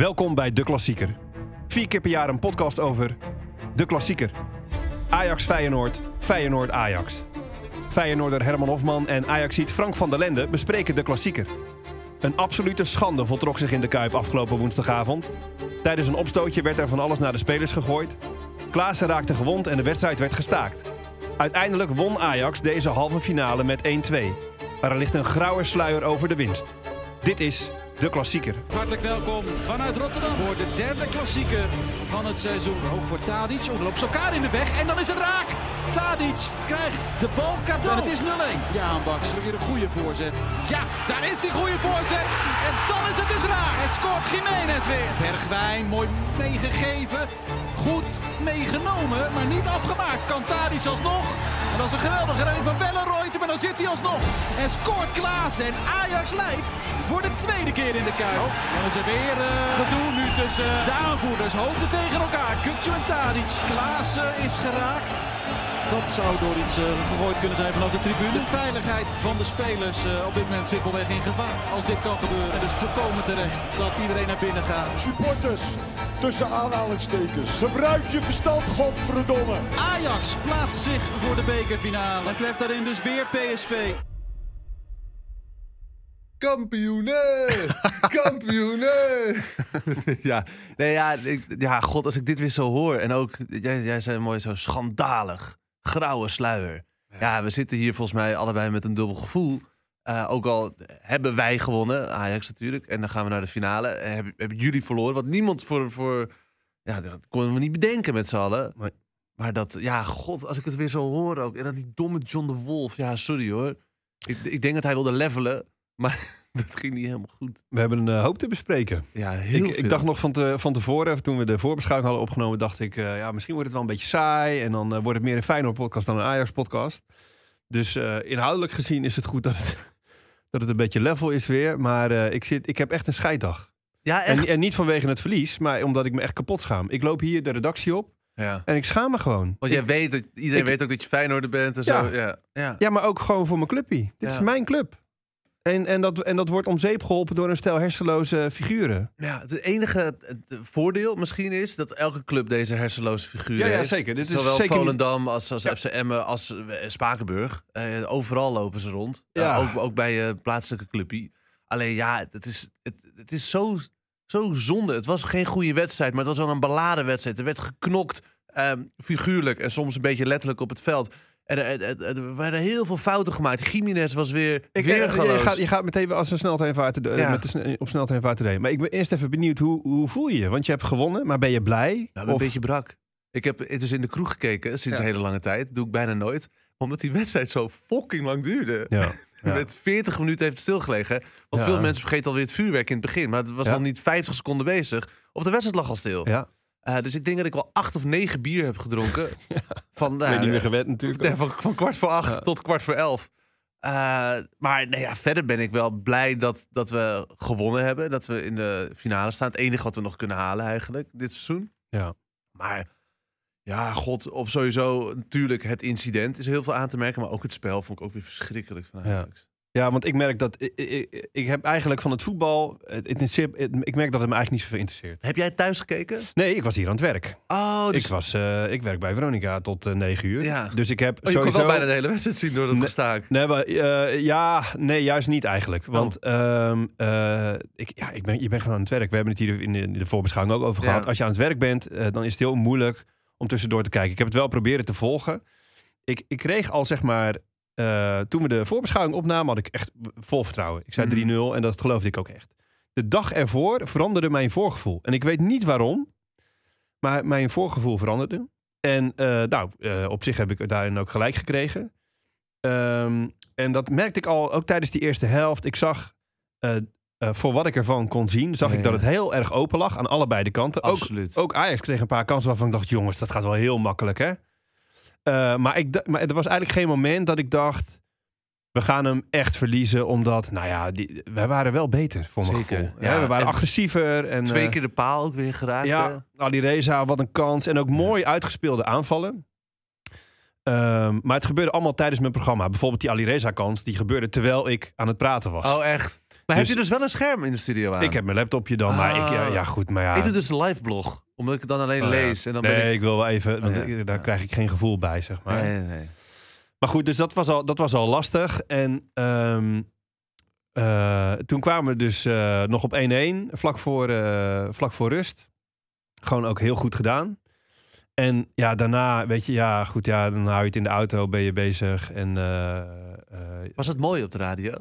Welkom bij De Klassieker. Vier keer per jaar een podcast over De Klassieker. Ajax Feyenoord, Feyenoord Ajax. Feyenoorder Herman Hofman en Ajaxiet Frank van der Lende bespreken De Klassieker. Een absolute schande voltrok zich in de Kuip afgelopen woensdagavond. Tijdens een opstootje werd er van alles naar de spelers gegooid. Klaassen raakte gewond en de wedstrijd werd gestaakt. Uiteindelijk won Ajax deze halve finale met 1-2. Maar er ligt een grauwe sluier over de winst. Dit is De Klassieker. Hartelijk welkom vanuit Rotterdam voor de derde klassieker van het seizoen. Ook voor Tadic, oh, loopt ze elkaar in de weg en dan is het raak. Tadic krijgt de bal cadeau. En het is 0-1. Ja, Baks, weer een goede voorzet. Ja, daar is die goede voorzet. En dan is het dus raak. En scoort Jiménez weer. Bergwijn, mooi meegegeven. Goed meegenomen, maar niet afgemaakt. Kan Tadic alsnog. En dat is een geweldige redding van Belleroyte, maar dan zit hij alsnog. En scoort Klaassen en Ajax leidt voor de tweede keer in de Kuip. Dan is er weer eh, gedoe nu tussen de aanvoerders. Hoofden tegen elkaar. Kukcu en Tadic. Klaassen is geraakt. Dat zou door iets eh, gegooid kunnen zijn vanaf de tribune. De veiligheid van de spelers eh, op dit moment simpelweg in gevaar. Als dit kan gebeuren. En dus volkomen terecht dat iedereen naar binnen gaat. Supporters, tussen aanhalingstekens. Gebruik je verstand, godverdomme. Ajax plaatst zich voor de bekerfinale. En treft daarin dus weer PSV. Kampioenen! Kampioenen! ja, nee, ja, ik- ja, god, als ik dit weer zo hoor. En ook, jij, jij zei mooi zo schandalig. Grauwe sluier. Ja. we zitten hier volgens mij allebei met een dubbel gevoel. Eh, ook al hebben wij gewonnen, Ajax natuurlijk. En dan gaan we naar de finale. En hebben, hebben jullie verloren. Want niemand voor, voor... Ja, dat konden we niet bedenken met z'n allen. Nee. Maar dat, ja, god, als ik het weer zo hoor ook. En dan die domme John de Wolf. Ja, sorry hoor. Ik, ik denk dat hij wilde levelen. Maar dat ging niet helemaal goed. We hebben een eh, hoop te bespreken. Ja, heel Ik, ik dacht nog van, te, van tevoren, toen we de voorbeschouwing hadden opgenomen, dacht ik, eh, ja, misschien wordt het wel een beetje saai. En dan eh, wordt het meer een Feyenoord podcast dan een Ajax podcast. Dus eh, inhoudelijk gezien is het goed dat het, dat het een beetje level is weer. Maar eh, ik, zit, ik heb echt een scheiddag. Ja, En, echt. en niet vanwege het verlies, maar omdat ik me echt kapot schaam. Ik loop hier de redactie op ja. en ik schaam me gewoon. Want jij Ik- weet dat iedereen ik- weet ook dat je Feyenoorder bent en Ja. zo. Ja. Ja. Ja, maar ook gewoon voor mijn clubpie. Dit is mijn club. En, en, dat, en dat wordt om zeep geholpen door een stel hersenloze figuren. Ja, het enige voordeel misschien is dat elke club deze hersenloze figuren Ja, ja, heeft. zeker. Dit is Zowel zeker niet- Volendam als, als Ja. FC Emmen als eh, Spakenburg. Eh, overal lopen ze rond. Eh, Ja. ook, ook bij je plaatselijke clubpie. Alleen ja, het is, het, het is zo, zo zonde. Het was geen goede wedstrijd, maar het was wel een beladen wedstrijd. Er werd geknokt, ehm, figuurlijk en soms een beetje letterlijk op het veld. Er, er, er- er werden heel veel fouten gemaakt. Jiménez was weer Ik, weer eh, je, gaat, je gaat meteen als een sneltreinvaart eh, Ja. met de op sneltreinvaart te doen. Maar ik ben eerst even benieuwd, hoe, hoe voel je je? Want je hebt gewonnen, maar ben je blij? Een Of- beetje brak. Ik heb dus in de kroeg gekeken sinds Ja. een hele lange tijd. doe ik bijna nooit. Omdat die wedstrijd zo fucking lang duurde. Ja. ja. Met 40 minuten heeft het stilgelegen. Want Ja. veel mensen vergeten alweer het vuurwerk in het begin. Maar het was Ja. nog niet 50 seconden bezig. Of de wedstrijd lag al stil. ja. Eh, dus ik denk dat ik wel acht of negen bier heb gedronken. Van, ben niet meer eh, gewend natuurlijk. van, van kwart voor acht Ja. tot kwart voor elf. Eh, maar nee, ja, verder ben ik wel blij dat, dat we gewonnen hebben. Dat we in de finale staan. Het enige wat we nog kunnen halen eigenlijk dit seizoen. Ja. Maar ja, god, op sowieso natuurlijk het incident is heel veel aan te merken. Maar ook het spel vond ik ook weer verschrikkelijk van Ja. Ajax. Ja, want ik merk dat... Ik, ik, ik heb eigenlijk van het voetbal... Het, interesseert- het- ik merk dat het me eigenlijk niet zoveel interesseert. Heb jij thuis gekeken? Nee, ik was hier aan het werk. Oh, dus Ik, was, eh, ik werk bij Veronica tot eh, 9 uur. Ja. Dus ik heb oh, je sowieso... kon wel bijna de hele wedstrijd zien door dat Nee. gestaak. Nee, maar, eh, ja, nee, juist niet eigenlijk. Want ehm, eh, ik, ja, ik ben, je bent gewoon aan het werk. We hebben het hier in de, in de voorbeschouwing ook over Ja. gehad. Als je aan het werk bent, dan is het heel moeilijk om tussendoor te kijken. Ik heb het wel proberen te volgen. Ik, ik kreeg al, zeg maar, eh, toen we de voorbeschouwing opnamen, had ik echt vol vertrouwen. Ik zei Mhm. 3-0 en dat geloofde ik ook echt. De dag ervoor veranderde mijn voorgevoel. En ik weet niet waarom, maar mijn voorgevoel veranderde. En eh, nou, eh, op zich heb ik daarin ook gelijk gekregen. Ehm, en dat merkte ik al, ook tijdens die eerste helft. Ik zag, voor wat ik ervan kon zien, zag Ja, ik dat ja. het heel erg open lag aan allebei de kanten. Ook, Absoluut. ook Ajax kreeg een paar kansen waarvan ik dacht, jongens, dat gaat wel heel makkelijk, hè? Eh, maar, ik, maar er was eigenlijk geen moment dat ik dacht, we gaan hem echt verliezen, omdat, nou ja, die, wij waren wel beter, voor mijn Zeker, gevoel. ja. We waren En agressiever. En, Twee eh, keer de paal ook weer geraakt. ja, Ali Reza, wat een kans. En ook mooi uitgespeelde aanvallen. Ehm, maar het gebeurde allemaal tijdens mijn programma. Bijvoorbeeld die Ali Reza kans, die gebeurde terwijl ik aan het praten was. Oh, echt? Maar Dus- heb je dus wel een scherm in de studio aan? Ik heb mijn laptopje dan, maar ik, ja, Ah. ja goed, maar ja. Ik doe dus een live blog, omdat ik het dan alleen Oh, lees. En dan nee, ben ik... ik... wil wel even, want Oh, ik- daar krijg ik geen gevoel bij, zeg maar. Nee, nee, nee. Maar goed, dus dat was al, dat was al lastig. En ehm, eh, toen kwamen we dus eh, nog op 1-1, vlak voor, eh, vlak voor rust. Gewoon ook heel goed gedaan. En ja, daarna, weet je, ja, goed, ja, dan hou je het in de auto, ben je bezig. En Was het mooi op de radio?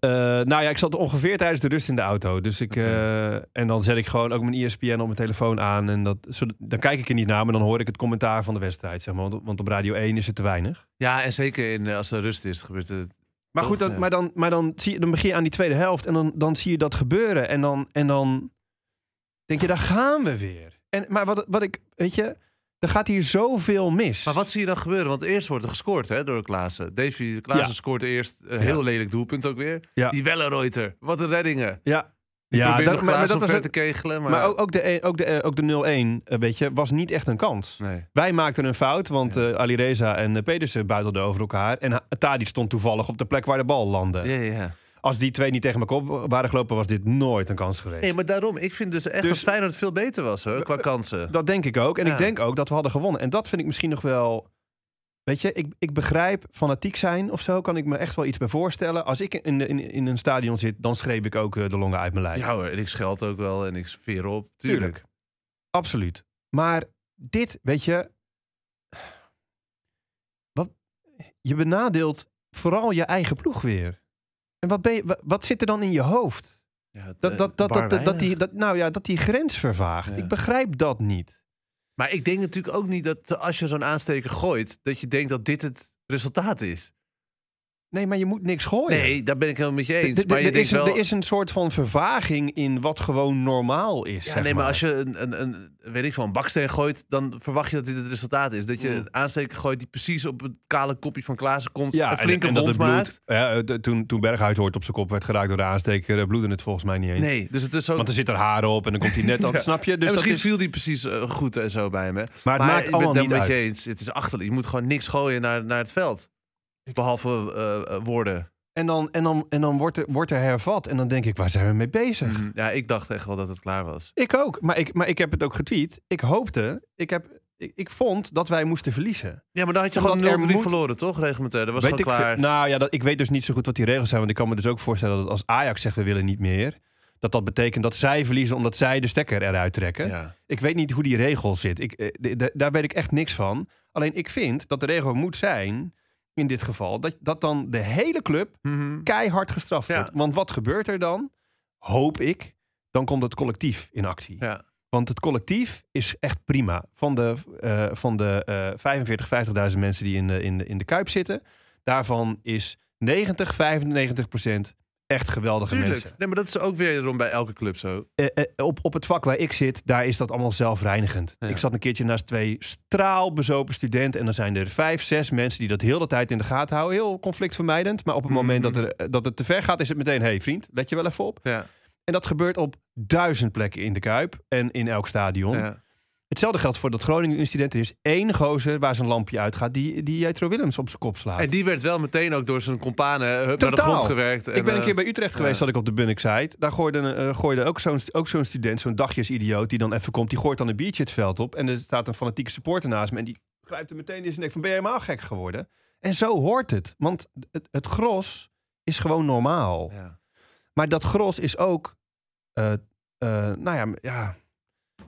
Eh, nou ja, ik zat ongeveer tijdens de rust in de auto. Dus ik, eh, en dan zet ik gewoon ook mijn ESPN op mijn telefoon aan. En dat, zo, dan kijk ik er niet naar, maar dan hoor ik het commentaar van de wedstrijd. Zeg maar. want, want op Radio 1 is het te weinig. Ja, en zeker in, eh, als er rust is, gebeurt het. Maar Toch? goed, dan, Ja. maar, dan, maar dan, zie je, dan begin je aan die tweede helft en dan, dan zie je dat gebeuren. En dan, en dan denk je, daar gaan we weer. En, maar wat, wat ik, weet je, er gaat hier zoveel mis. Maar wat zie je dan gebeuren? Want eerst wordt er gescoord hè, door Klaassen. Davy Klaassen Ja. scoort eerst een heel lelijk doelpunt ook weer. Ja. Die Wellenreuter, wat een reddingen. Ja, Die ja dat, maar, dat was te het. kegelen. Maar, Maar ook, ook de, ook de, eh, ook de 0-1, eh, weet je, was niet echt een kans. Nee. Wij maakten een fout, want Ja. eh Ali Reza en uh, Pedersen buitelden over elkaar. En Tadic stond toevallig op de plek waar de bal landde. Ja, ja. Als die twee niet tegen elkaar op waren gelopen, was dit nooit een kans geweest. Nee, maar daarom. Ik vind dus echt Dus- dat Feyenoord veel beter was hoor, qua kansen. Dat denk ik ook. En Ja. ik denk ook dat we hadden gewonnen. En dat vind ik misschien nog wel... Weet je, ik, ik begrijp fanatiek zijn of zo. Kan ik me echt wel iets bij voorstellen. Als ik in, in, in een stadion zit, dan schreef ik ook eh, de longen uit mijn lijf. Ja hoor, en ik scheld ook wel en ik sfeer op. Tuurlijk. Tuurlijk. Absoluut. Maar dit, weet je... Wat, je benadeelt vooral je eigen ploeg weer. En wat, ben je, wa- wat zit er dan in je hoofd? Ja, Dat, eh, dat, dat, bar dat, dat, die, dat, nou ja, dat die grens vervaagt. Ja. Ik begrijp dat niet. Maar ik denk natuurlijk ook niet dat als je zo'n aansteker gooit, dat je denkt dat dit het resultaat is. Nee, maar je moet niks gooien. Nee, daar ben ik helemaal met je eens. Maar je er, is wel... er is een soort van vervaging in wat gewoon normaal is. Ja, zeg nee, maar als je een, een, een, weet ik veel, een baksteen gooit, dan verwacht je dat dit het resultaat is. Dat je Mm. een aansteker gooit die precies op het kale kopje van Klaassen komt, ja, een flinke en, en wond maakt. ja, eh, toen, toen Berghuis ooit op zijn kop werd geraakt door de aansteker, eh, bloedde het volgens mij niet eens. Nee, dus het is ook... Want er zit er haren op en dan komt hij net op, Ja. snap je? Dus en dat misschien is, viel die precies eh, goed en zo bij me. maar het maakt ik allemaal ben niet uit. je eens. Het is achterlijk. Je moet gewoon niks gooien naar, naar het veld. Behalve eh, eh, woorden. En dan, en dan, en dan wordt, er, wordt er hervat. En dan denk ik, waar zijn we mee bezig? Mhm. Ja, ik dacht echt wel dat het klaar was. Ik ook. Maar ik, maar ik heb het ook getweet. Ik hoopte, ik, heb, ik, ik vond dat wij moesten verliezen. Ja, maar dan had je Omdat gewoon 0-3 er moet- verloren, toch? Reglementair. Dat was weet gewoon ik klaar. Nou ja, dat, ik weet dus niet zo goed wat die regels zijn. Want ik kan me dus ook voorstellen dat als Ajax zegt we willen niet meer. Dat dat betekent dat zij verliezen omdat zij de stekker eruit trekken. ja. Ik weet niet hoe die regel zit. Ik, eh, daar weet ik echt niks van. Alleen ik vind dat de regel moet zijn, in dit geval, dat, dat dan de hele club Mhm. keihard gestraft Ja. wordt. Want wat gebeurt er dan? Hoop ik. Dan komt het collectief in actie. ja. Want het collectief is echt prima. Van de, eh, van de eh 45, 50.000 mensen die in de, in, de, in de Kuip zitten. Daarvan is 90, 95 procent echt geweldige Tuurlijk. mensen. Nee, maar dat is ook weer bij elke club zo. Eh, eh, op, op het vak waar ik zit, daar is dat allemaal zelfreinigend. Ja. Ik zat een keertje naast twee straalbezopen studenten. En dan zijn er vijf, zes mensen die dat heel de tijd in de gaten houden. Heel conflictvermijdend. Maar op het moment Mhm. dat, er, eh, dat het te ver gaat, is het meteen... hey vriend, let je wel even op. Ja. En dat gebeurt op duizend plekken in de Kuip. En in elk stadion. ja. Hetzelfde geldt voor dat Groningen-incident. Er is één gozer waar zijn lampje uitgaat... die, die Jetro Willems op zijn kop slaat. En die werd wel meteen ook door zijn companen naar de Totaal. grond gewerkt. ik ben een en, keer bij Utrecht geweest, ja. zat ik op de Bunnik site. Daar gooide, eh, gooide ook zo'n student, zo'n dagjesidioot... die dan even komt, die gooit dan een biertje het veld op... en er staat een fanatieke supporter naast me... en die grijpt er meteen in zijn nek van... ben je helemaal gek geworden? En zo hoort het. Want het, het gros is gewoon normaal. Ja. Maar dat gros is ook... eh, eh, nou ja, ja,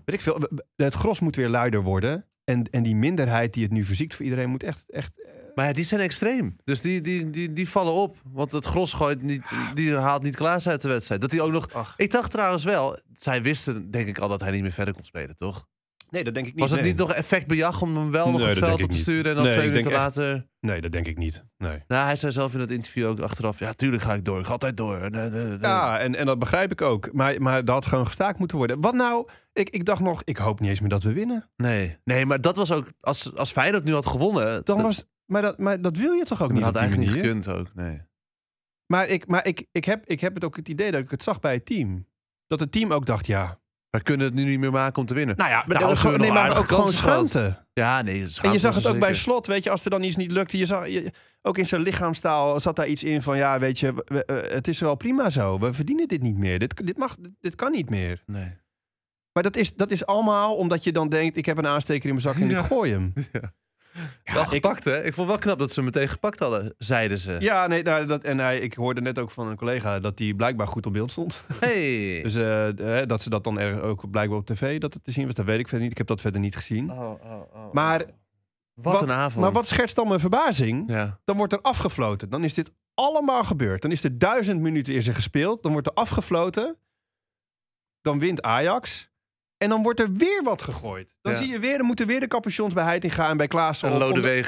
weet ik veel. Het gros moet weer luider worden... En, en die minderheid die het nu verziekt voor iedereen moet echt, echt Maar ja, die zijn extreem. Dus die, die, die, die vallen op. Want het gros gooit niet, die haalt niet Klaas uit de wedstrijd. Dat hij ook nog... Ach. Ik dacht trouwens wel, zij wisten denk ik al dat hij niet meer verder kon spelen, toch? Nee, dat denk ik niet. Was het nee. niet nog effectbejag om hem wel nog Nee, het dat veld op te niet. sturen en dan Nee, twee minuten echt- later... Nee, dat denk ik niet. Nee. Nou, hij zei zelf in het interview ook achteraf, ja, tuurlijk ga ik door. Ik ga altijd door. En. Ja, en, en dat begrijp ik ook. Maar, maar dat had gewoon gestaakt moeten worden. Wat nou? Ik, ik dacht nog, ik hoop niet eens meer dat we winnen. Nee. nee, maar dat was ook... Als, als Feyenoord nu had gewonnen... Dan dat, was, maar, dat, maar dat wil je toch ook dat niet had op die eigenlijk niet manier? gekund ook, nee. Maar, ik, maar ik, ik, heb, ik heb het ook het idee dat ik het zag bij het team. Dat het team ook dacht, ja... We kunnen het nu niet meer maken om te winnen. Nou ja, maar, Nou, ook ze gewoon- nee, maar ook gewoon schaamte. Ja, nee. En je zag het ook bij slot, weet je, als er dan iets niet lukte. Je zag, je, ook in zijn lichaamstaal zat daar iets in van... ja, weet je, we- eh, het is wel prima zo. We verdienen dit niet meer. Dit, dit, mag, dit, dit kan niet meer. Nee. Maar dat is, dat is allemaal omdat je dan denkt... ik heb een aansteker in mijn zak en Ja. ik gooi hem. Ja, wel ik- gepakt, hè? Ik vond wel knap dat ze hem meteen gepakt hadden, zeiden ze. Ja, nee, nou, dat, en hij, ik hoorde net ook van een collega dat hij blijkbaar goed op beeld stond. Hey. Dus eh, eh, dat ze dat dan er ook blijkbaar op tv dat het te zien was, dat weet ik verder niet. Ik heb dat verder niet gezien. Oh, oh, oh, Maar- oh. Wat, een avond. Maar wat schetst dan mijn verbazing? Ja. Dan wordt er afgefloten. Dan is dit allemaal gebeurd. Dan is er duizend minuten eerst gespeeld. Dan wordt er afgefloten. Dan wint Ajax. En dan wordt er weer wat gegooid. Dan Ja. zie je weer, dan moeten weer de capuchons bij Heitinga en bij Klaassen En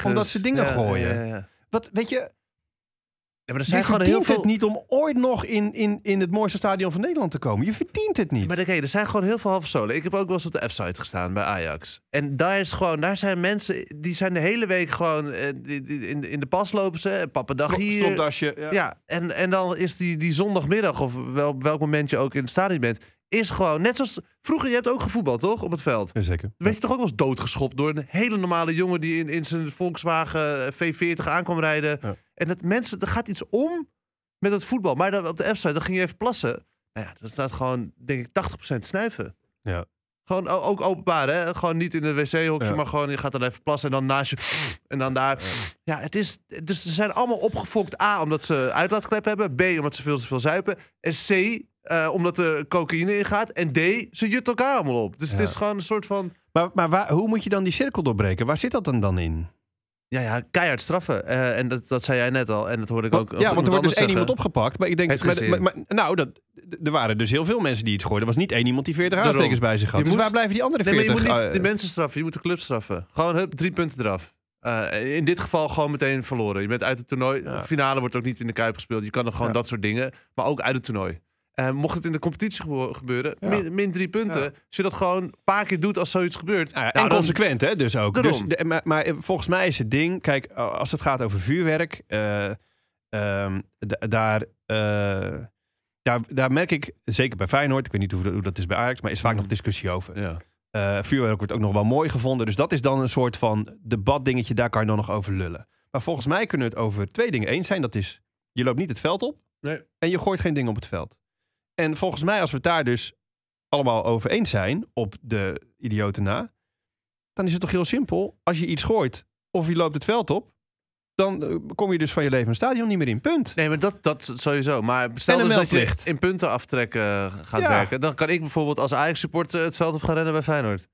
omdat- ze dingen Ja, gooien. Ja, ja, ja. Wat, weet je, maar er je zijn gewoon heel verdient veel... het niet om ooit nog in, in, in het mooiste stadion van Nederland te komen. Je verdient het niet. Maar kijk, er zijn gewoon heel veel halve zolen. Ik heb ook wel eens op de F-site gestaan bij Ajax. En daar is gewoon, daar zijn mensen, die zijn de hele week gewoon eh, in, de- in de pas lopen ze. Pappendag Stop- hier. stopdasje. Ja, en, en dan is die, die zondagmiddag, of wel, op welk moment je ook in het stadion bent, is gewoon net zoals vroeger. Je hebt ook gevoetbald, toch? Op het veld. Jazeker. Dan werd je toch ook wel eens doodgeschopt door een hele normale jongen die in, in zijn Volkswagen V40 aankwam rijden. Ja. En dat mensen, er gaat iets om met het voetbal. Maar dan, op de F-site, dan ging je even plassen. Nou ja, staat gewoon, denk ik, 80% snuiven. Ja. Gewoon ook openbaar, hè? Gewoon niet in een wc-hokje, Ja. maar gewoon je gaat dan even plassen en dan naast je en dan daar. Ja, het is. Dus ze zijn allemaal opgefokt. A, omdat ze uitlaatklep hebben. B, omdat ze veel te veel zuipen. En C, eh, omdat er cocaïne in gaat. En D, ze jut elkaar allemaal op. Dus Ja. het is gewoon een soort van. Maar, maar waar, hoe moet je dan die cirkel doorbreken? Waar zit dat dan, dan in? Ja, ja, keihard straffen. Eh, en dat, dat zei jij net al. En dat hoorde ik ook. Ja, want er wordt dus één iemand op. opgepakt. Maar ik denk, maar, maar- maar- nou, dat, er waren dus heel veel mensen die iets gooiden. Er was niet één iemand die 40 Daarom. aanstekers bij zich had. Je Dus moet- waar blijven die andere Nee, maar 40? je moet niet eh, de mensen straffen. Je moet de club straffen. Gewoon hup, drie punten eraf. In dit geval gewoon meteen verloren. Je bent uit het toernooi. Ja. Finale wordt ook niet in de Kuip gespeeld. Je kan er gewoon Ja. dat soort dingen. Maar ook uit het toernooi. Eh, mocht het in de competitie gebeuren, Ja. min, min drie punten. Ja. Als je dat gewoon een paar keer doet als zoiets gebeurt. nou nou, en dan- consequent, hè, dus ook. Dus, de- maar, maar volgens mij is het ding... Kijk, als het gaat over vuurwerk... eh, ehm, daar, eh, daar, daar merk ik, zeker bij Feyenoord... Ik weet niet hoe, hoe dat is bij Ajax... maar is vaak nog discussie over. Ja. Vuurwerk wordt ook nog wel mooi gevonden. Dus dat is dan een soort van debatdingetje. Daar kan je dan nog over lullen. Maar volgens mij kunnen we het over twee dingen eens zijn. Dat is, je loopt niet het veld op. Nee. En je gooit geen dingen op het veld. En volgens mij, als we het daar dus allemaal over eens zijn, op de idioten na, dan is het toch heel simpel. Als je iets gooit of je loopt het veld op, dan eh, kom je dus van je leven een stadion niet meer in. Punt. Nee, maar dat, dat sowieso. Maar stel dus dat je in punten aftrekken eh, gaat Ja. werken. Dan kan ik bijvoorbeeld als Ajax-supporter het veld op gaan rennen bij Feyenoord.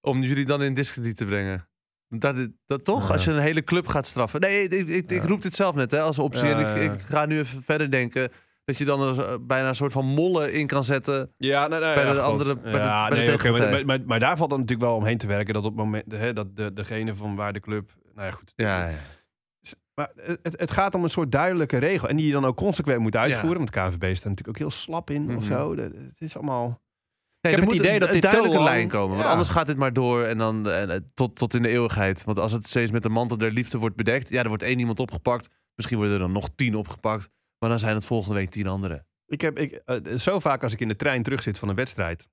Om jullie dan in discrediet te brengen. Dat, dat toch? Ja. Als je een hele club gaat straffen. Nee, ik, ik, ik, ik Ja. roep dit zelf net hè, als optie. Ja, en ja, ik, ja. ik ga nu even verder denken. Dat je dan er, eh, bijna een soort van mollen in kan zetten. Ja, nou, nou, Bij ja, de God. andere- bij de- bij de nee, maar, tegenpartij. maar, maar, maar daar valt dan natuurlijk wel omheen te werken dat op het moment hè, dat de, degene van waar de club. Nou ja, goed. Ja, ja. Maar het, het gaat om een soort duidelijke regel. En die je dan ook consequent moet uitvoeren. Want de KNVB staat natuurlijk ook heel slap in of Mhm. zo. Dat- Het is allemaal... Nee, heb er het idee een, dat dit duidelijke lang- lijn komen. Want Ja. anders gaat dit maar door en dan en, eh, tot, tot in de eeuwigheid. Want als het steeds met de mantel der liefde wordt bedekt, ja, er wordt één iemand opgepakt. Misschien worden er dan nog tien opgepakt. Maar dan zijn het volgende week tien anderen. Ik heb ik, eh, zo vaak als ik in de trein terug zit van een wedstrijd.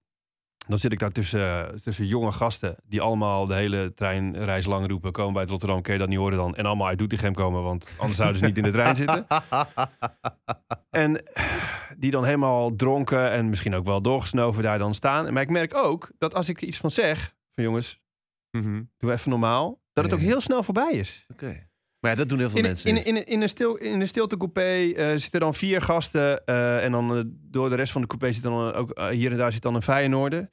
Dan zit ik daar tussen, eh, tussen jonge gasten. Die allemaal de hele treinreis lang roepen. Komen bij het Rotterdam, kun je dat niet horen dan? En allemaal uit Doetinchem komen. Want anders zouden ze niet in de trein zitten. En die dan helemaal dronken en misschien ook wel doorgesnoven daar dan staan. Maar ik merk ook dat als ik iets van zeg. Van jongens, Mhm. doe even normaal. Dat het ook heel snel voorbij is. Oké. Maar ja, dat doen heel veel In, mensen. in, in, in, een stil, in een stiltecoupé eh zitten dan vier gasten. eh, en dan eh, door de rest van de coupé zit dan ook hier en daar zit dan een Feyenoorder.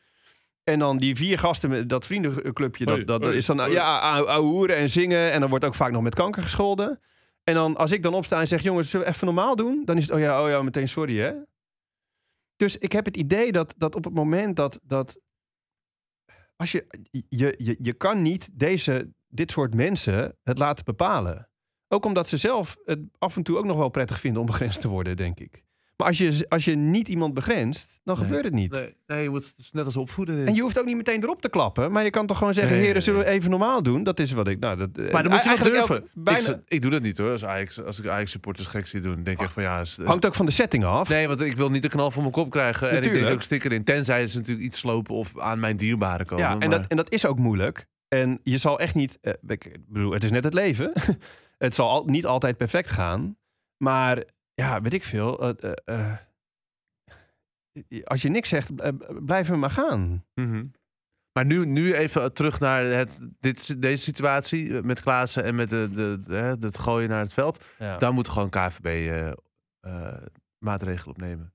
En dan die vier gasten met dat vriendenclubje, dat, dat, is dan ja, ouwe ouwe hoeren en zingen. En dan wordt ook vaak nog met kanker gescholden. En dan als ik dan opsta en zeg, jongens, zullen we even normaal doen? Dan is het, oh ja, oh ja, meteen sorry hè. Dus ik heb het idee dat, dat op het moment dat, dat als je, je, je, je kan niet deze, dit soort mensen het laten bepalen. Ook omdat ze zelf het af en toe ook nog wel prettig vinden om begrensd te worden, denk ik. Maar als je, als je niet iemand begrenst, dan Nee. gebeurt het niet. Nee, nee, je moet het is net als opvoeden. dit. En je hoeft ook niet meteen erop te klappen. Maar je kan toch gewoon zeggen, Nee, heren, nee, zullen we even normaal doen? Dat is wat ik... Nou, dat, maar dan moet je wel eigenlijk durven. elk- bijna, Ik, ik doe dat niet hoor. Als, Ajax, als ik Ajax supporters gek zie doen, denk ik echt van ja... is- is- hangt ook van de setting af. Nee, want ik wil niet de knal voor mijn kop krijgen. En ik denk ook sticker in. Tenzij ze natuurlijk iets slopen of aan mijn dierbaren komen. ja, en, maar- dat, en dat is ook moeilijk. En je zal echt niet... eh, ik bedoel, het is net het leven. Het zal al, niet altijd perfect gaan. Maar ja, weet ik veel. eh, eh, als je niks zegt, blijf er maar gaan. Mhm. Maar nu, nu even terug naar het, dit, deze situatie met Klaassen en met de, de, het gooien naar het veld. Ja. Daar moet gewoon KVB maatregelen op nemen.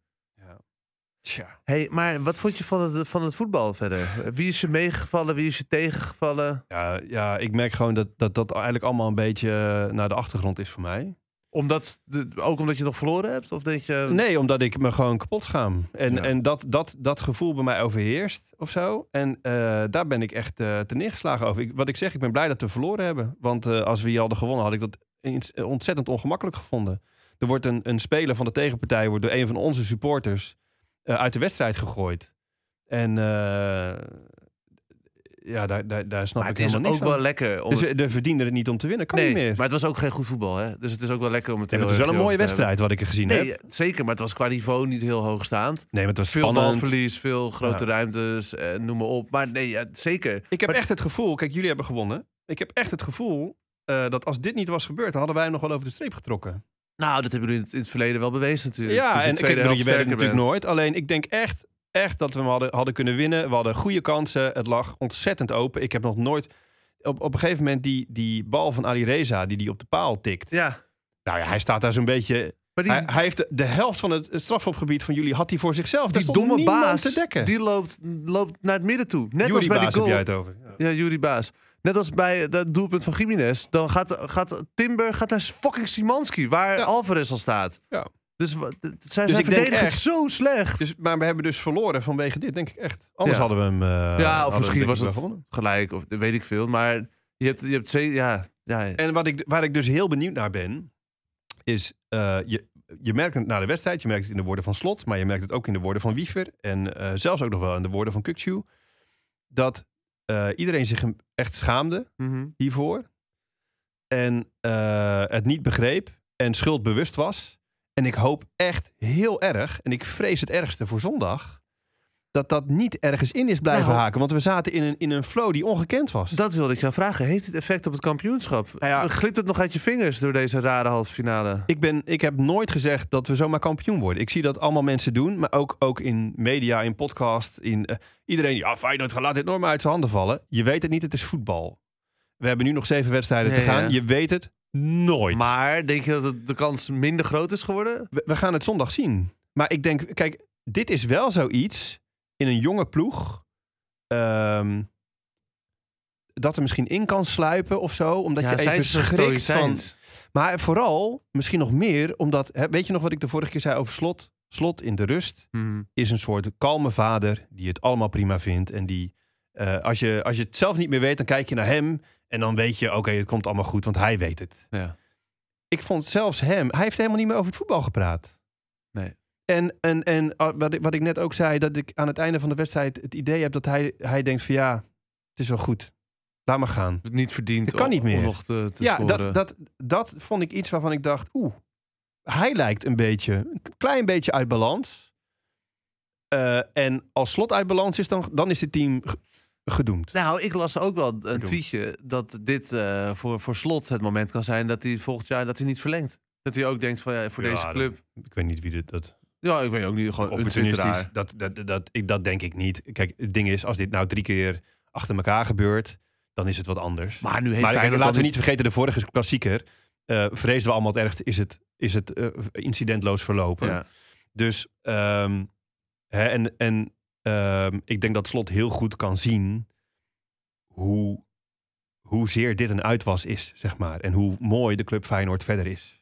Tja. Hey, maar wat vond je van het, van het voetbal verder? Wie is je meegevallen? Wie is je tegengevallen? Ja, ja, ik merk gewoon dat, dat dat eigenlijk allemaal een beetje eh, naar de achtergrond is voor mij. Omdat, ook omdat je nog verloren hebt? Of denk je... Nee, omdat ik me gewoon kapot schaam. En, Ja. en dat, dat, dat gevoel bij mij overheerst of zo. En eh, daar ben ik echt eh te neergeslagen over. Ik, wat ik zeg, ik ben blij dat we verloren hebben. Want eh, als we hier hadden gewonnen, had ik dat ontzettend ongemakkelijk gevonden. Er wordt een, een speler van de tegenpartij wordt door een van onze supporters uit de wedstrijd gegooid. En eh, ja, daar, daar, daar snap maar ik het is helemaal ook niks wel van. lekker. Om Dus het- eh, de verdiende het niet om te winnen. Kan nee, niet meer. maar het was ook geen goed voetbal. Hè? Dus het is ook wel lekker om het maar heel het is wel een mooie te wedstrijd wat ik er gezien heb. Nee, zeker. Maar het was qua niveau niet heel hoogstaand. Nee, maar het was Veel spannend. balverlies, veel grote Ja. ruimtes, eh, noem maar op. Maar nee, ja, zeker. Ik heb Maar- echt het gevoel, kijk, jullie hebben gewonnen. Ik heb echt het gevoel eh, dat als dit niet was gebeurd, dan hadden wij hem nog wel over de streep getrokken. Nou, dat hebben jullie in het, verleden wel bewezen natuurlijk. ja, en ik bedoel, je weet het natuurlijk nooit. Alleen ik denk echt, echt dat we hem hadden, hadden kunnen winnen. We hadden goede kansen. Het lag ontzettend open. Ik heb nog nooit... Op, op een gegeven moment die, die bal van Ali Reza, die die op de paal tikt. Ja, Nou ja, hij staat daar zo'n beetje... maar die, Hij, hij heeft de, de helft van het strafschopgebied van jullie had hij voor zichzelf. Die domme baas, te dekken. die loopt, loopt naar het midden toe. Net als bij Baas de heb goal. jij het over. Ja. Ja, Juri Baas. Net als bij het doelpunt van Jiménez. Dan gaat, gaat Timber gaat naar fucking Simanski, waar Ja. Alvarez al staat. Ja. Dus zij Dus zijn verdedigen echt- zo slecht. Dus, maar we hebben dus verloren vanwege dit, denk ik echt. Anders Ja. hadden we hem. eh, ja, of misschien was het gelijk, of weet ik veel. Maar je hebt, je hebt twee, ja, ja. En wat ik, waar ik dus heel benieuwd naar ben, is eh, je, je merkt het na de wedstrijd, je merkt het in de woorden van Slot, maar je merkt het ook in de woorden van Wiever en eh, zelfs ook nog wel in de woorden van Kukcu, dat eh, iedereen zich echt schaamde Mhm. hiervoor en eh, het niet begreep en schuldbewust was. En ik hoop echt heel erg, en ik vrees het ergste voor zondag, dat dat niet ergens in is blijven Nou. haken. Want we zaten in een, in een flow die ongekend was. Dat wilde ik jou vragen. Heeft het effect op het kampioenschap? Nou ja. Glipt het nog uit je vingers door deze rare halve finale? Ik, ben, ik heb nooit gezegd dat we zomaar kampioen worden. Ik zie dat allemaal mensen doen, maar ook, ook in media, in podcast. In, eh, iedereen, ja, Feyenoord laat dit meer uit zijn handen vallen. Je weet het niet, het is voetbal. We hebben nu nog zeven wedstrijden te gaan. ja. Je weet het nooit. Maar denk je dat het de kans minder groot is geworden? we, we gaan het zondag zien. Maar ik denk, kijk, dit is wel zoiets in een jonge ploeg. ehm, dat er misschien in kan sluipen of zo. Omdat je even schrikt van... Maar vooral, misschien nog meer, omdat... Hè, weet je nog wat ik de vorige keer zei over Slot? Slot in de rust Mhm. is een soort kalme vader die het allemaal prima vindt. En die, eh, als, je, als je het zelf niet meer weet, dan kijk je naar hem. En dan weet je, oké, het komt allemaal goed, want hij weet het. Ja. Ik vond zelfs hem, hij heeft helemaal niet meer over het voetbal gepraat. Nee. En, en, en ah, wat, ik, wat ik net ook zei, dat ik aan het einde van de wedstrijd het idee heb dat hij, hij denkt van ja, het is wel goed. Laat maar gaan. Het niet verdiend Het kan om- niet meer. om nog te, te ja, scoren. dat, dat, dat vond ik iets waarvan ik dacht, oeh, hij lijkt een beetje, een klein beetje uit balans. Eh, en als slot uit balans is, dan, dan is het team gedoemd. Nou, ik las ook wel een tweetje dat dit eh, voor, voor slot het moment kan zijn dat hij volgend jaar dat hij niet verlengt. Dat hij ook denkt van ja, voor Ja, deze dat- club. Ik weet niet wie dit, dat Ja, ik weet ook niet. Gewoon een opportunistisch, dat, dat, dat, ik, dat denk ik niet. Kijk, het ding is, als dit nou drie keer achter elkaar gebeurt, dan is het wat anders. Maar nu heeft Maar laten we niet vergeten, de vorige klassieker, vreesden we allemaal het ergste, is het, is het eh, incidentloos verlopen. Ja. Dus, ehm, hè, en, en ehm, ik denk dat Slot heel goed kan zien hoe, hoezeer dit een uitwas is, zeg maar. En hoe mooi de club Feyenoord verder is.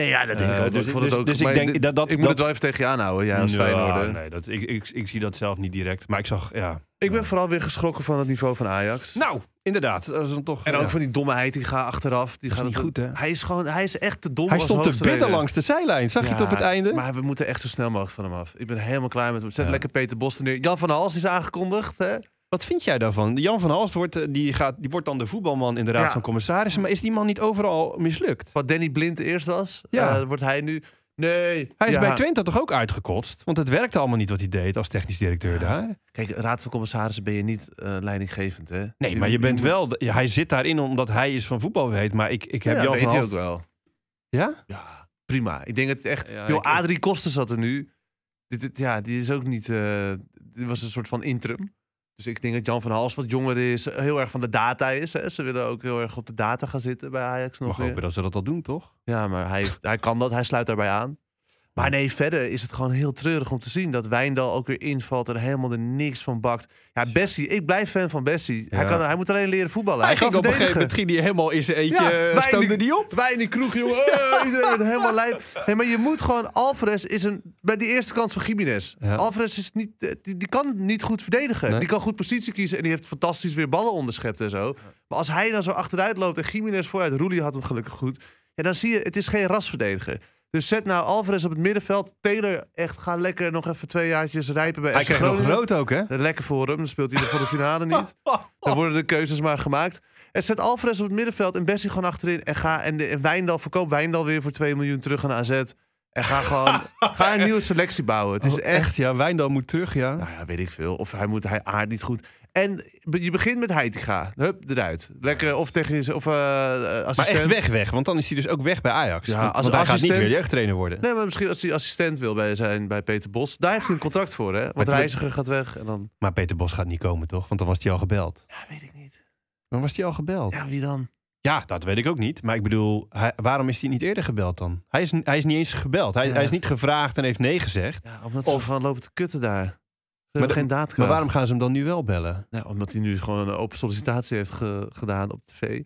Nee, ja, dat denk ik Eh, ook. dus- ik dus- ook. dus ik denk dat- dat- ik moet dat- het wel even tegen je aanhouden, jij als Feyenoorder. Nee, dat, ik, ik, ik zie dat zelf niet direct. Maar ik zag, ja. Ik ben vooral weer geschrokken van het niveau van Ajax. Nou, inderdaad. Dat is dan toch, en ook ja. van die dommeheid die gaat achteraf. Die gaat niet goed, hè? Hij is gewoon, hij is echt te dom. Hij stond te bidden langs de zijlijn. Zag je het op het Ja, einde? Maar we moeten echt zo snel mogelijk van hem af. Ik ben helemaal klaar met hem. Zet Ja. lekker Peter Bos er neer. Jan van Hals is aangekondigd. Hè? Wat vind jij daarvan? Jan van Halst wordt, eh, die gaat, die wordt dan de voetbalman in de Raad Ja. van Commissarissen. Maar is die man niet overal mislukt? Wat Danny Blind eerst was, Ja. eh, wordt hij nu. Nee. Hij is ja. bij Twente toch ook uitgekotst? Want het werkte allemaal niet wat hij deed als technisch directeur daar. Kijk, raad van commissarissen ben je niet eh, leidinggevend, hè? Nee, maar je bent wel... hij zit daarin omdat hij is van voetbal weet. Maar ik, ik heb Ja, Jan weet van je ook wel. Ja? Ja, prima. Ik denk het echt... Joh, Adrie Koster zat er nu. Dit, dit- ja, die is ook niet... eh, dit was een soort van interim. Dus ik denk dat Jan van Hals wat jonger is. Heel erg van de data is. Hè? Ze willen ook heel erg op de data gaan zitten bij Ajax nog Mag weer. hopen dat ze dat al doen, toch? Ja, maar hij, is, hij kan dat. Hij sluit daarbij aan. Maar nee, verder is het gewoon heel treurig om te zien dat Wijndal ook weer invalt en helemaal er niks van bakt. Ja, Bessie, ik blijf fan van Bessie. Hij, kan, hij moet alleen leren voetballen. Hij Hij, ging op een gegeven moment ging hij helemaal in zijn eentje, Ja, stoomde in die- op. Wij in die kroeg, jongen. Eh, iedereen wordt helemaal lijp. Nee, maar je moet gewoon... Alvarez is een... Bij die eerste kans van Jiménez. Ja. Alvarez is niet... eh, Die, die kan niet goed verdedigen. Nee. Die kan goed positie kiezen. En die heeft fantastisch weer ballen onderschept en zo. Maar als hij dan zo achteruit loopt en Jiménez vooruit... Roelie had hem gelukkig goed. Ja, dan zie je... Het is geen rasverdediger. Dus zet nou Alvarez op het middenveld. Taylor, echt, ga lekker nog even twee jaartjes rijpen bij Hij FC kreeg nog rood ook, hè? Lekker voor hem. Dan speelt hij er voor de finale niet. Dan worden de keuzes maar gemaakt. En zet Alvarez op het middenveld en Bessie gewoon achterin. En, ga, en, de, en Wijndal, verkoop Wijndal weer voor 2 miljoen terug aan AZ. En ga gewoon ga een nieuwe selectie bouwen. Het is Oh, echt... Ja, Wijndal moet terug, ja. Nou ja, weet ik veel. Of hij, moet, hij aardt niet goed. En je begint met Heitinga. Hup, eruit. Lekker of technisch of eh maar assistent. echt weg, weg. Want dan is hij dus ook weg bij Ajax. Ja, want, als want hij gaat niet weer jeugdtrainer worden. Nee, maar misschien als hij assistent wil bij zijn bij Peter Bos. Daar heeft hij een contract voor, hè? Want Maar- Reiziger gaat weg en dan... Maar Peter Bos gaat niet komen, toch? Want dan was hij al gebeld. Ja, weet ik niet. Dan was hij al gebeld. Ja, wie dan? Ja, dat weet ik ook niet. Maar ik bedoel, hij- waarom is hij niet eerder gebeld dan? Hij is, hij is niet eens gebeld. Hij, Ja. hij is niet gevraagd en heeft nee gezegd. Ja, omdat ze Of- gewoon lopen te kutten daar. Maar de- geen daadkracht. Maar waarom gaan ze hem dan nu wel bellen? Nou, omdat hij nu gewoon een open sollicitatie heeft ge- gedaan op tv.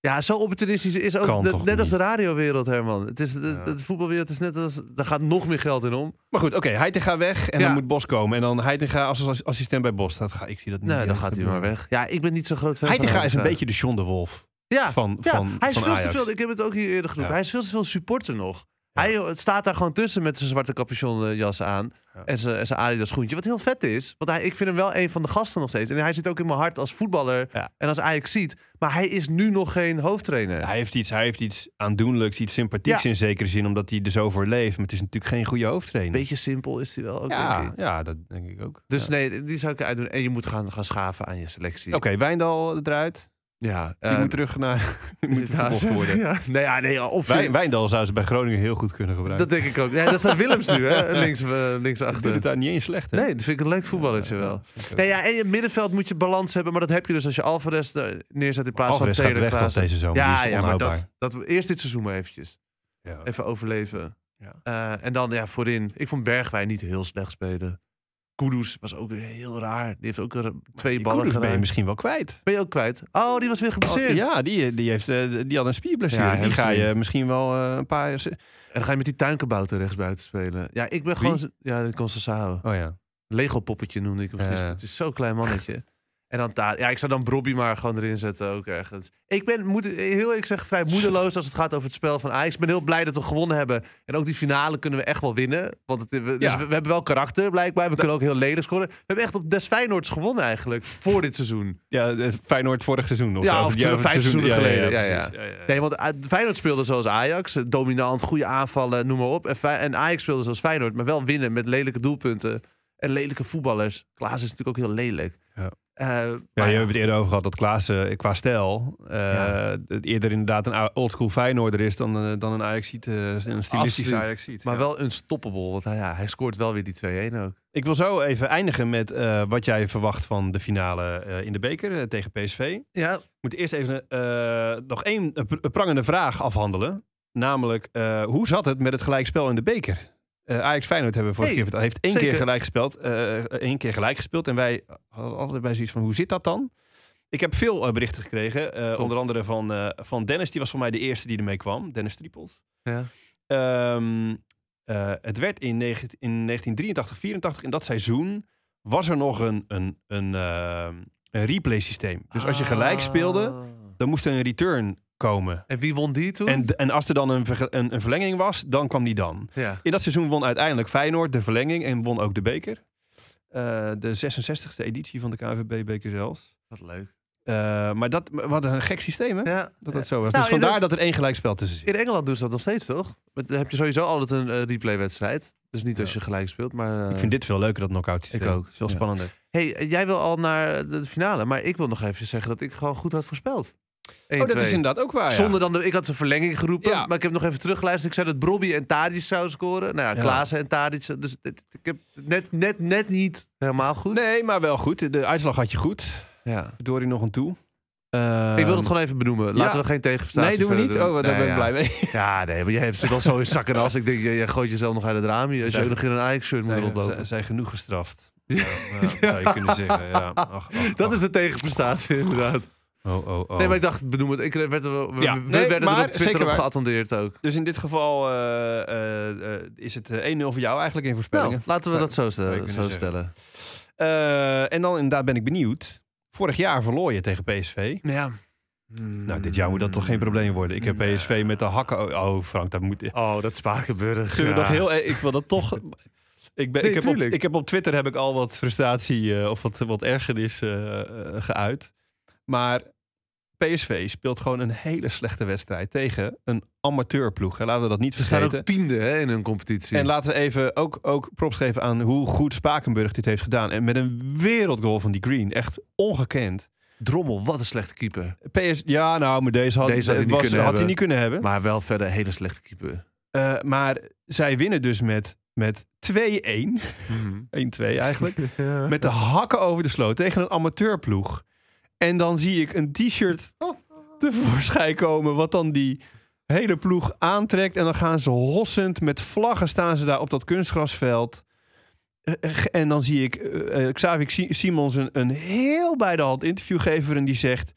Ja, zo opportunistisch is ook de- net als de radiowereld, Herman. Het is, de, Ja. de voetbalwereld is net als... Daar gaat nog meer geld in om. Maar goed, oké, Heitinga weg en Ja. dan moet Bos komen. En dan Heitinga als assistent bij Bos. Dat ga, ik zie dat niet. Nee, dan gaat hij maar weg. Ja, ik ben niet zo groot fan Heitinga van is een beetje de John de Wolf Ja, van, ja van, hij is van veel Ajax. te veel... Ik heb het ook hier eerder. Ja. Hij is veel te veel supporter nog. Hij staat daar gewoon tussen met zijn zwarte capuchonjas aan. En zijn, zijn Adidas schoentje. Wat heel vet is. Want hij, ik vind hem wel een van de gasten nog steeds. En hij zit ook in mijn hart als voetballer. Ja. En als Ajax ziet. Maar hij is nu nog geen hoofdtrainer. Hij heeft iets, hij heeft iets aandoenlijks, iets sympathieks Ja. in zekere zin, omdat hij er zo voor leeft. Maar het is natuurlijk geen goede hoofdtrainer. Beetje simpel is hij wel ook, denk ja, ik. ja, dat denk ik ook. Dus nee, die zou ik eruit doen. En je moet gaan, gaan schaven aan je selectie. Oké, Wijndal eruit. Ja. Die moet terug naar die moet daar verkocht worden. Ja. Nee, ja, nee, of Wij, Wijndal zou ze bij Groningen heel goed kunnen gebruiken. dat denk ik ook. Ja, dat zijn Willems nu, hè? Links, eh, links achter. het daar niet eens slecht, hè? Nee, dat vind ik een leuk voetballertje Ja, wel. Nee, ja, en in het middenveld moet je balans hebben. Maar dat heb je dus als je Alvarez er neerzet in plaats Alvarez van gaat Taylor weg tot Klaassen. deze zomer. Ja, is ja, maar dat, dat, eerst dit seizoen maar eventjes. Ja. Even overleven. Ja. Eh, en dan ja, voorin. Ik vond Bergwijn niet heel slecht spelen. Kudus was ook heel raar. Die heeft ook twee Die ballen Kudus ben je misschien wel kwijt. Ben je ook kwijt? Oh, die was weer geblesseerd. Oh, ja, die, die, heeft, eh, die had een spierblessure. Ja, die ga je misschien wel eh, een paar... En dan ga je met die tuinkabouter rechtsbuiten spelen. Ja, ik ben Wie? gewoon... Ja, dat kon Sao. Oh ja. Lego poppetje noemde ik hem gisteren. Het is zo'n klein mannetje. En dan daar, ja, ik zou dan Bobby maar gewoon erin zetten ook ergens. Ik ben, moet heel eerlijk zeggen, vrij moedeloos als het gaat over het spel van Ajax. Ik ben heel blij dat we gewonnen hebben. En ook die finale kunnen we echt wel winnen. Want het, we, dus Ja. we, we hebben wel karakter blijkbaar. We kunnen ook heel lelijk scoren. We hebben echt op Des Feyenoords gewonnen eigenlijk. Voor dit seizoen. Ja, eh, Feyenoord vorig seizoen. Of, Ja, of jaar- vijf het seizoen- seizoenen geleden. Ja, precies. ja. Nee, want uh, Feyenoord speelde zoals Ajax. eh, Dominant, goede aanvallen, noem maar op. En, en Ajax speelde zoals Feyenoord. Maar wel winnen met lelijke doelpunten. En lelijke voetballers. Klaas is natuurlijk ook heel lelijk. Ja. Eh, Ja, maar je hebt het eerder over gehad dat Klaassen qua stijl eh, Ja. het eerder inderdaad een oldschool Feyenoorder is dan, eh, dan een Ajaxiet, eh, een stilistische Absoluut. Ajaxiet. Maar ja. wel unstoppable. Want hij, ja, hij scoort wel weer die 2-1 ook. Ik wil zo even eindigen met eh, wat jij verwacht van de finale eh, in de beker eh, tegen PSV. Ja, We moeten eerst even eh, nog één eh, pr- prangende vraag afhandelen. Namelijk, eh, hoe zat het met het gelijkspel in de beker? Eh, Ajax Feyenoord hebben we vorige Hey, keer verteld. Heeft één zeker. keer gelijk gespeeld. eh, één keer gelijk gespeeld. En wij hadden altijd bij zoiets van, hoe zit dat dan? Ik heb veel eh, berichten gekregen. onder andere van, van Dennis. Die was voor mij de eerste die ermee kwam. Dennis Triepels. ja. Ehm, eh, het werd in, negen- in 1983, 84, in dat seizoen, was er nog een, een, een, ehm, een replay systeem. Dus als je gelijk speelde, Ah. dan moest er een return komen. En wie won die toen? En, en als er dan een, verge- een, een verlenging was, dan kwam die dan. ja. In dat seizoen won uiteindelijk Feyenoord de verlenging en won ook de beker. Eh, de 66e editie van de KNVB-beker zelfs. Wat leuk. Eh, maar dat, wat een gek systeem, hè? Ja. Dat het zo was. Nou, dus vandaar dat er één gelijkspel tussen zit. In Engeland doen ze dat nog steeds, toch? Dan heb je sowieso altijd een eh, replay-wedstrijd. Dus niet als je gelijk speelt, maar... Ik vind dit veel leuker, dat knockout systeem. Ik ook, Het is veel ja. spannender. hey, jij wil al naar de finale, maar ik wil nog even zeggen dat ik gewoon goed had voorspeld. 1, Oh, dat is inderdaad ook waar, ja. Zonder dan de, ik had zijn verlenging geroepen, Ja. maar ik heb nog even teruggeluisterd. Ik zei dat Brobby en Tadic zouden scoren. Nou ja. Klaassen en Tadic. Dus ik heb net, net, net niet helemaal goed. Nee, maar wel goed. De uitslag had je goed. Ja. Door nog aan toe. ik wil het gewoon even benoemen. Laten Ehm, ja. we geen tegenprestatie Nee, doen we niet? doen. Oh, daar Nee, ben ik ja. blij mee. Ja, nee, maar jij hebt zit al zo in zak en as. Ik denk, jij, gooit jezelf nog uit het raam hier. Als je ook nog in een Ajax-shirt moet Zij, rondlopen. zij- zij genoeg gestraft. Ja, ja, zou je kunnen zeggen. Ja. Ach, ach, Dat is een tegenprestatie, inderdaad. Oh, oh, oh. Nee, maar ik dacht, benoem het. Ik werd er, we, Ja, we nee, werden maar er op Twitter zeker op geattendeerd ook. Dus in dit geval eh, eh, eh, is het eh, 1-0 voor jou eigenlijk in Nou, voorspellingen. laten we dat zo, Zo stellen. Eh, en dan inderdaad ben ik benieuwd. Vorig jaar verloor je tegen PSV. Ja. Nou, dit jaar moet dat toch geen probleem worden. Ik heb PSV met de hakken... Oh, oh, Frank, dat moet... Oh, dat Spakenburg. Zullen we ja. nog heel... Ik wil dat toch... Ik, ben, Nee, ik, heb op, tuurlijk. ik heb op Twitter heb ik al wat frustratie eh, of wat, wat ergernis geuit. Maar PSV speelt gewoon een hele slechte wedstrijd tegen een amateurploeg. Laten we dat niet Ze staan vergeten. ook tiende hè, in hun competitie. En laten we even ook, ook props geven aan hoe goed Spakenburg dit heeft gedaan. En met een wereldgoal van die Green. Echt ongekend. Drommel, wat een slechte keeper. PS, ja, nou, maar deze had, Deze had hij niet was- kunnen had hij hebben. niet kunnen hebben. Maar wel verder een hele slechte keeper. Eh, maar zij winnen dus met, met 2-1. 1-2 eigenlijk. Met de hakken over de sloot tegen een amateurploeg. En dan zie ik een t-shirt tevoorschijn komen. Wat dan die hele ploeg aantrekt. En dan gaan ze hossend met vlaggen staan ze daar op dat kunstgrasveld. Eh, eh, En dan zie ik eh, eh, Xavier Si- Simons een, een heel bij de hand interview geven. En die zegt...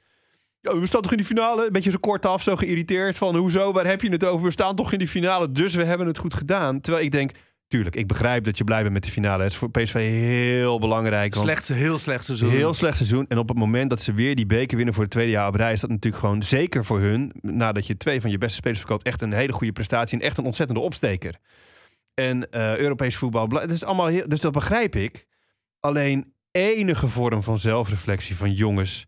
Ja, we staan toch in die finale? Een beetje zo kort af, zo geïrriteerd van... Hoezo, waar heb je het over? We staan toch in die finale, dus we hebben het goed gedaan. Terwijl ik denk... Tuurlijk, ik begrijp dat je blij bent met de finale. Het is voor PSV heel belangrijk. Slecht, heel slecht seizoen. Heel slecht seizoen. En op het moment dat ze weer die beker winnen voor het tweede jaar op rij... is dat natuurlijk gewoon zeker voor hun... nadat je twee van je beste spelers verkoopt... echt een hele goede prestatie en echt een ontzettende opsteker. En eh, Europees voetbal... Dat is allemaal heel, dus dat begrijp ik. Alleen enige vorm van zelfreflectie van jongens...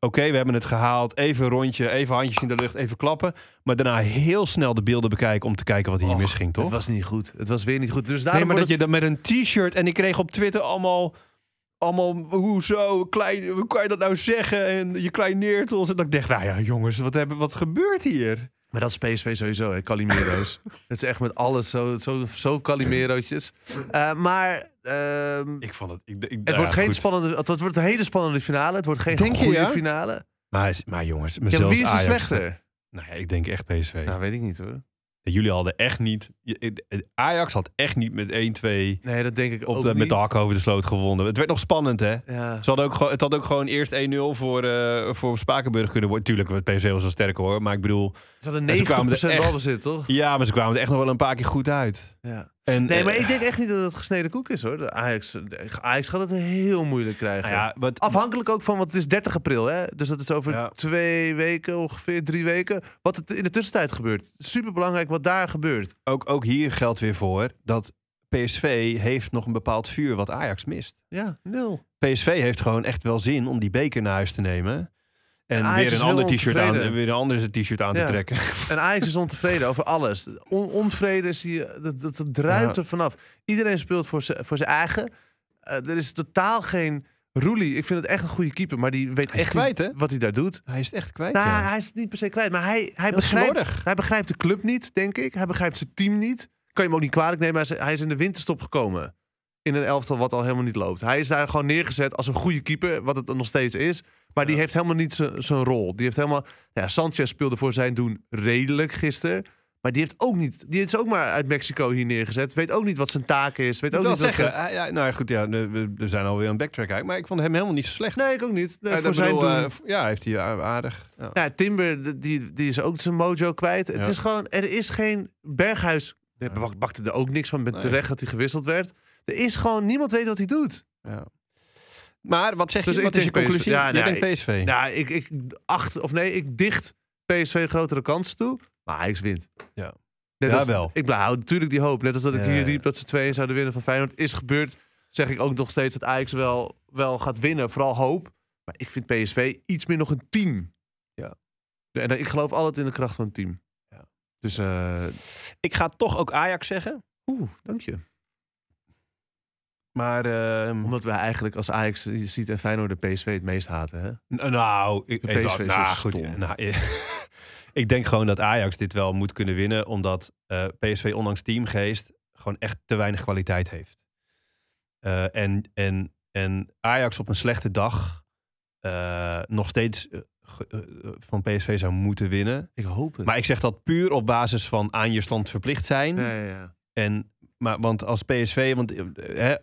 Oké, we hebben het gehaald. Even een rondje, even handjes in de lucht, even klappen. Maar daarna heel snel de beelden bekijken... om te kijken wat hier misging, toch? Het was niet goed. Het was weer niet goed. Dus Nee, daarom maar dat je dan met een t-shirt en ik kreeg op Twitter allemaal, allemaal hoezo, klein, hoe kan je dat nou zeggen? En je kleineert ons. En dat ik dacht, nou ja, jongens, wat, hebben, wat gebeurt hier? Maar dat is PSV sowieso, hè? Calimero's. het is echt met alles zo, zo, zo Calimero'tjes. Eh, maar ehm, Ik vond het. Ik, ik, het wordt geen spannende... Het wordt een hele spannende finale. Het wordt geen Denk je, goede ja? finale. Maar, maar jongens, Ja, mezelf maar wie is er slechter? Nou ja, ik denk echt PSV. Nou, weet ik niet hoor. Jullie hadden echt niet. Ajax had echt niet met 1-2 Nee, dat denk ik op de, met de hakken over de sloot gewonnen. Het werd nog spannend, hè? Ja. Ze hadden ook, gewoon- het had ook gewoon eerst 1-0 voor, eh voor Spakenburg kunnen worden. Tuurlijk, het PSV was wel sterker hoor. Maar ik bedoel, Ze hadden En ze kwamen 90% er echt- balbezit, toch? ja, maar ze kwamen er echt nog wel een paar keer goed uit. Ja. En, Nee, maar eh, ik denk echt niet dat het gesneden koek is, hoor. De Ajax, de Ajax gaat het heel moeilijk krijgen. nou ja, wat, Afhankelijk ook van, want het is 30 april, hè? Dus dat is over Ja. twee weken, ongeveer drie weken. Wat het in de tussentijd gebeurt. Super belangrijk wat daar gebeurt. ook, ook hier geldt weer voor dat PSV heeft nog een bepaald vuur wat Ajax mist. Ja, nul. PSV heeft gewoon echt wel zin om die beker naar huis te nemen. En Ajax weer is een ander t-shirt aan, weer een ander t-shirt aan Ja. te trekken. En Ajax is ontevreden over alles. On onvrede zie je, dat, dat, dat druipt Ja. er vanaf. Iedereen speelt voor zijn voor zijn eigen. Eh, er is totaal geen Roelie. Ik vind het echt een goede keeper, maar die weet Hij is echt kwijt, niet wat hij daar doet. Hij is het echt kwijt. Nou, ja. hij is het niet per se kwijt, maar hij, hij, begrijpt, slordig. hij begrijpt de club niet, denk ik. Hij begrijpt zijn team niet. Kan je hem ook niet kwalijk nemen. Is, hij is in de winterstop gekomen. In een elftal wat al helemaal niet loopt. Hij is daar gewoon neergezet als een goede keeper, wat het nog steeds is. Maar die heeft helemaal niet zijn- rol. Die heeft helemaal. Ja, Sanchez speelde voor zijn doen redelijk gisteren. Maar die heeft ook niet. Die is ook maar uit Mexico hier neergezet. Weet ook niet wat zijn taak is. Weet ook niet wat zeggen, zijn- hij- ja, nou ja, goed, ja, we, we- zijn alweer een backtrack uit, maar ik vond hem helemaal niet zo slecht. Nee, ik ook niet. Nee, Ja, voor dat zijn bedoel, doen. eh, ja, heeft hij aardig. Ja. Ja, Timber, die, die is ook zijn mojo kwijt. Het is gewoon, er is geen Berghuis. Bakte er ook niks van. Met Nee. terecht dat hij gewisseld werd. Er is gewoon, niemand weet wat hij doet. Ja. Maar wat zeg je? Dus wat is je denk PSV. conclusie? Ja, nee, denkt PSV. Nou, ik, ik acht, of nee, ik dicht PSV grotere kansen toe. Maar Ajax wint. Ja. Net Ja, wel. Ik hou natuurlijk die hoop. Net als dat ik Ja, hier riep dat ze tweeën zouden winnen van Feyenoord. Is gebeurd. Zeg ik ook nog steeds dat Ajax wel, wel gaat winnen. Vooral hoop. Maar ik vind PSV iets meer nog een team. Ja. En ik geloof altijd in de kracht van een team. Ja. Dus, eh Ik ga toch ook Ajax zeggen. oeh, dank je. Maar ehm, Omdat wij eigenlijk als Ajax je ziet en Feyenoord de PSV het meest haten, hè? nou, ik, De PSV is nou, goed, stom. nou, ik denk gewoon dat Ajax dit wel moet kunnen winnen, omdat eh, PSV ondanks teamgeest gewoon echt te weinig kwaliteit heeft. Eh, en, en, en Ajax op een slechte dag eh, nog steeds van PSV zou moeten winnen. Ik hoop het. Maar ik zeg dat puur op basis van aan je stand verplicht zijn. ja, ja, ja. En, maar, want als PSV, want hè,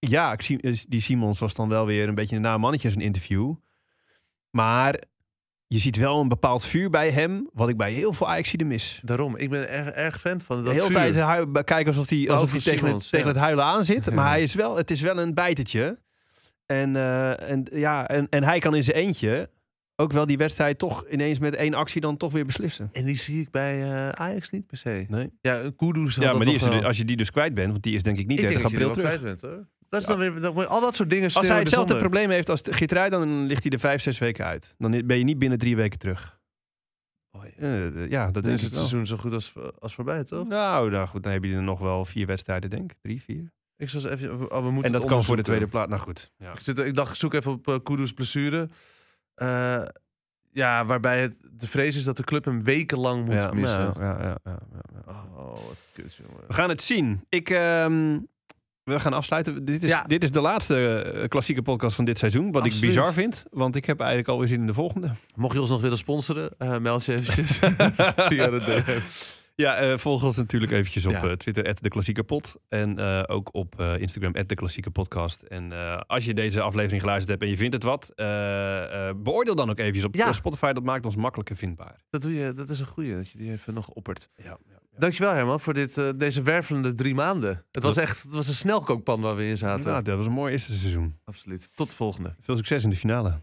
ja, ik zie, eh, die Simons was dan wel weer een beetje een naam mannetje in zijn interview. Maar je ziet wel een bepaald vuur bij hem, wat ik bij heel veel ajax mis. Daarom, ik ben erg, erg fan van dat De hele vuur. tijd kijken alsof hij, alsof hij tegen, Simons, het, tegen het huilen aan zit. Ja. Maar hij is wel, het is wel een bijtertje. En, eh, en, ja, en, en hij kan in zijn eentje ook wel die wedstrijd toch ineens met één actie dan toch weer beslissen. En die zie ik bij eh, Ajax niet per se. Nee. Ja, Kudus Ja, dat maar die is er- wel. als je die dus kwijt bent, want die is denk ik niet ik 30 denk dat je april er terug. kwijt bent, hoor. Dat is dan weer, dat, al dat soort dingen Als hij hetzelfde probleem heeft als Gitruij, dan ligt hij er vijf, zes weken uit. Dan ben je niet binnen drie weken terug. Eh, ja, dat Dan is het wel. seizoen zo goed als, als voorbij, toch? Nou, nou goed, dan heb je er nog wel vier wedstrijden, denk ik. Drie, vier. Ik zal eens even... Oh, we moeten En dat kan voor de tweede plaats. Nou goed. Ja. Ik, zit, ik dacht, ik zoek even op uh, Kudus blessure. Ja, waarbij het de vrees is dat de club hem wekenlang moet Ja, missen. ja, ja, ja, ja, ja. Oh, wat kut, jongen. We gaan het zien. Ik, ehm, we gaan afsluiten. Dit is, Ja. dit is de laatste eh, klassieke podcast van dit seizoen. Wat ik bizar vind. Want ik heb eigenlijk alweer zin in de volgende. Mocht je ons nog willen sponsoren, eh, meld je eventjes via de DM. Ja, eh, volg ons natuurlijk eventjes op Ja. Twitter, de Klassieke Pod. En eh, ook op eh, Instagram, de Klassieke Podcast. En eh, als je deze aflevering geluisterd hebt en je vindt het wat, beoordeel dan ook eventjes op Ja. Spotify. Dat maakt ons makkelijker vindbaar. Dat, doe je, dat is een goeie, dat je die even nog oppert. Ja, ja, Dankjewel Herman voor dit, eh, deze wervelende drie maanden. Het was echt het was een snelkookpan waar we in zaten. Nou, dat was een mooi eerste seizoen. Absoluut. Tot de volgende. Veel succes in de finale.